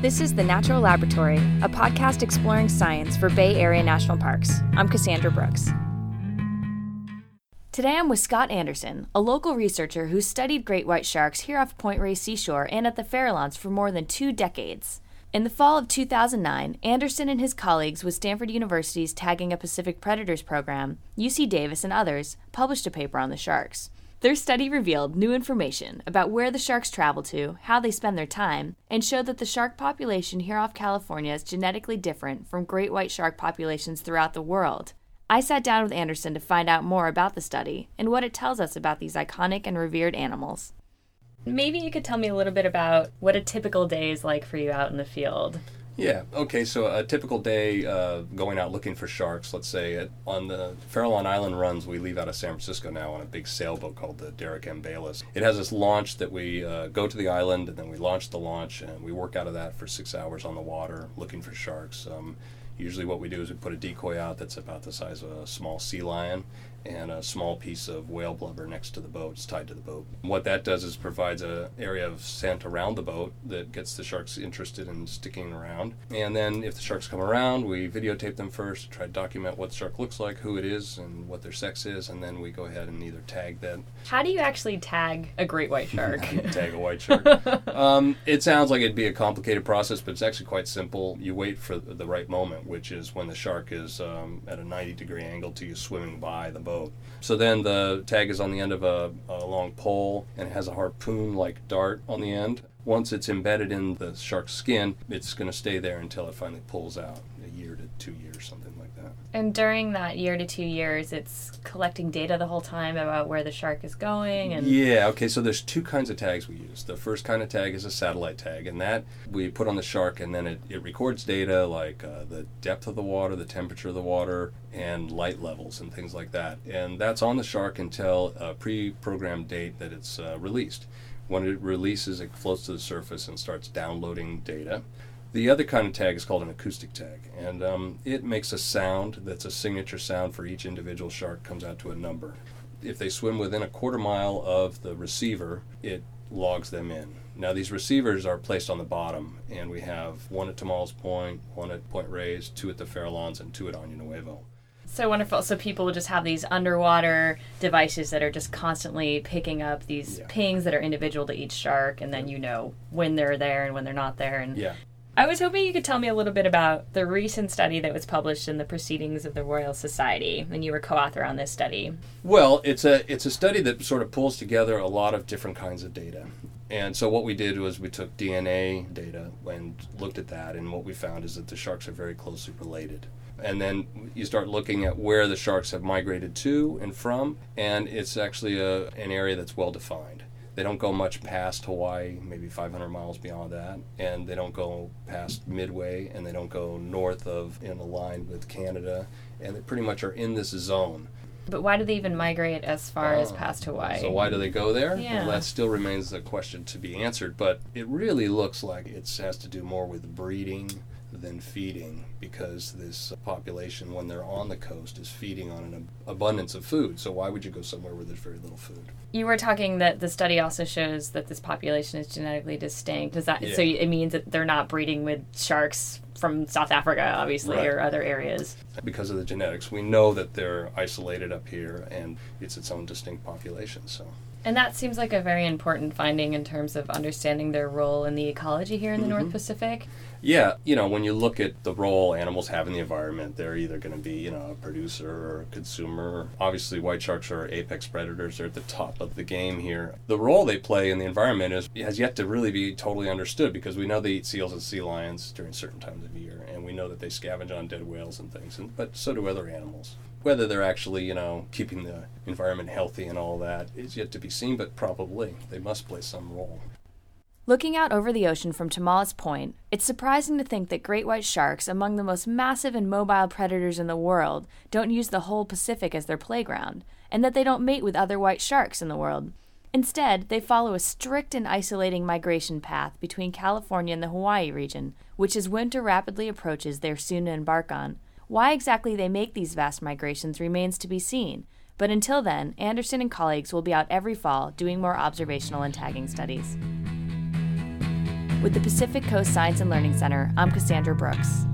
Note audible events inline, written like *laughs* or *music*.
This is The Natural Laboratory, a podcast exploring science for Bay Area national parks. I'm Cassandra Brooks. Today I'm with Scott Anderson, a local researcher who's studied great white sharks here off Point Reyes Seashore and at the Farallones for more than two decades. In the fall of 2009, Anderson and his colleagues with Stanford University's Tagging a Pacific Predators program, UC Davis, and others published a paper on the sharks. Their study revealed new information about where the sharks travel to, how they spend their time, and showed that the shark population here off California is genetically different from great white shark populations throughout the world. I sat down with Anderson to find out more about the study and what it tells us about these iconic and revered animals. Maybe you could tell me a little bit about what a typical day is like for you out in the field. Yeah. Okay. So a typical day uh, going out looking for sharks. Let's say at, on the Farallon Island runs, we leave out of San Francisco now on a big sailboat called the Derek M. Baylis. It has this launch that we uh, go to the island and then we launch the launch and we work out of that for six hours on the water looking for sharks. Um, usually, what we do is we put a decoy out that's about the size of a small sea lion, and a small piece of whale blubber next to the boat. It's tied to the boat. What that does is provides a area of scent around the boat that gets the sharks interested in sticking around. And then if the sharks come around, we videotape them first, try to document what the shark looks like, who it is, and what their sex is, and then we go ahead and either tag them. How do you actually tag a great white *laughs* shark? *laughs* tag a white shark. *laughs* um, it sounds like it'd be a complicated process, but it's actually quite simple. You wait for the right moment, which is when the shark is um, at a 90 degree angle to you swimming by the boat. So then the tag is on the end of a, a long pole and it has a harpoon like dart on the end. Once it's embedded in the shark's skin, it's going to stay there until it finally pulls out year to two years, something like that. and during that year to two years, it's collecting data the whole time about where the shark is going. And yeah, okay. So there's two kinds of tags we use. The first kind of tag is a satellite tag, and that we put on the shark, and then it, it records data like uh, the depth of the water, the temperature of the water, and light levels and things like that. And that's on the shark until a pre-programmed date that it's uh, released. When it releases, it floats to the surface and starts downloading data. The other kind of tag is called an acoustic tag, and um, it makes a sound that's a signature sound for each individual shark, comes out to a number. If they swim within a quarter mile of the receiver, it logs them in. Now, these receivers are placed on the bottom, and we have one at Tomales Point, one at Point Reyes, two at the Farallones, and two at Año Nuevo. So wonderful. So people just have these underwater devices that are just constantly picking up these yeah. pings that are individual to each shark, and then you know when they're there and when they're not there. And yeah. I was hoping you could tell me a little bit about the recent study that was published in the Proceedings of the Royal Society, and you were co-author on this study. Well, it's a it's a study that sort of pulls together a lot of different kinds of data. And so what we did was we took DNA data and looked at that, and what we found is that the sharks are very closely related. And then you start looking at where the sharks have migrated to and from, and it's actually a, an area that's well defined. They don't go much past Hawaii, maybe 500 miles beyond that, and they don't go past Midway, and they don't go north of in a line with Canada, and they pretty much are in this zone. But why do they even migrate as far uh, as past Hawaii? So why do they go there? Yeah. Well, that still remains a question to be answered, but it really looks like it has to do more with breeding than feeding because this population, when they're on the coast, is feeding on an abundance of food. So why would you go somewhere where there's very little food? You were talking that the study also shows that this population is genetically distinct. Does that yeah. so it means that they're not breeding with sharks from South Africa, obviously, right. or other areas? Because of the genetics, we know that they're isolated up here, and it's its own distinct population. So. And that seems like a very important finding in terms of understanding their role in the ecology here in the mm-hmm. North Pacific. Yeah, you know, when you look at the role animals have in the environment, they're either going to be, you know, a producer or a consumer. Obviously, white sharks are apex predators. They're at the top of the game here. The role they play in the environment is has yet to really be totally understood because we know they eat seals and sea lions during certain times of year, and we know that they scavenge on dead whales and things, and, but so do other animals. Whether they're actually, you know, keeping the environment healthy and all that is yet to be seen, but probably they must play some role. Looking out over the ocean from Tomales Point, it's surprising to think that great white sharks, among the most massive and mobile predators in the world, don't use the whole Pacific as their playground, and that they don't mate with other white sharks in the world. Instead, they follow a strict and isolating migration path between California and the Hawaii region, which as winter rapidly approaches they're soon to embark on. Why exactly they make these vast migrations remains to be seen, but until then, Anderson and colleagues will be out every fall doing more observational and tagging studies. With the Pacific Coast Science and Learning Center, I'm Cassandra Brooks.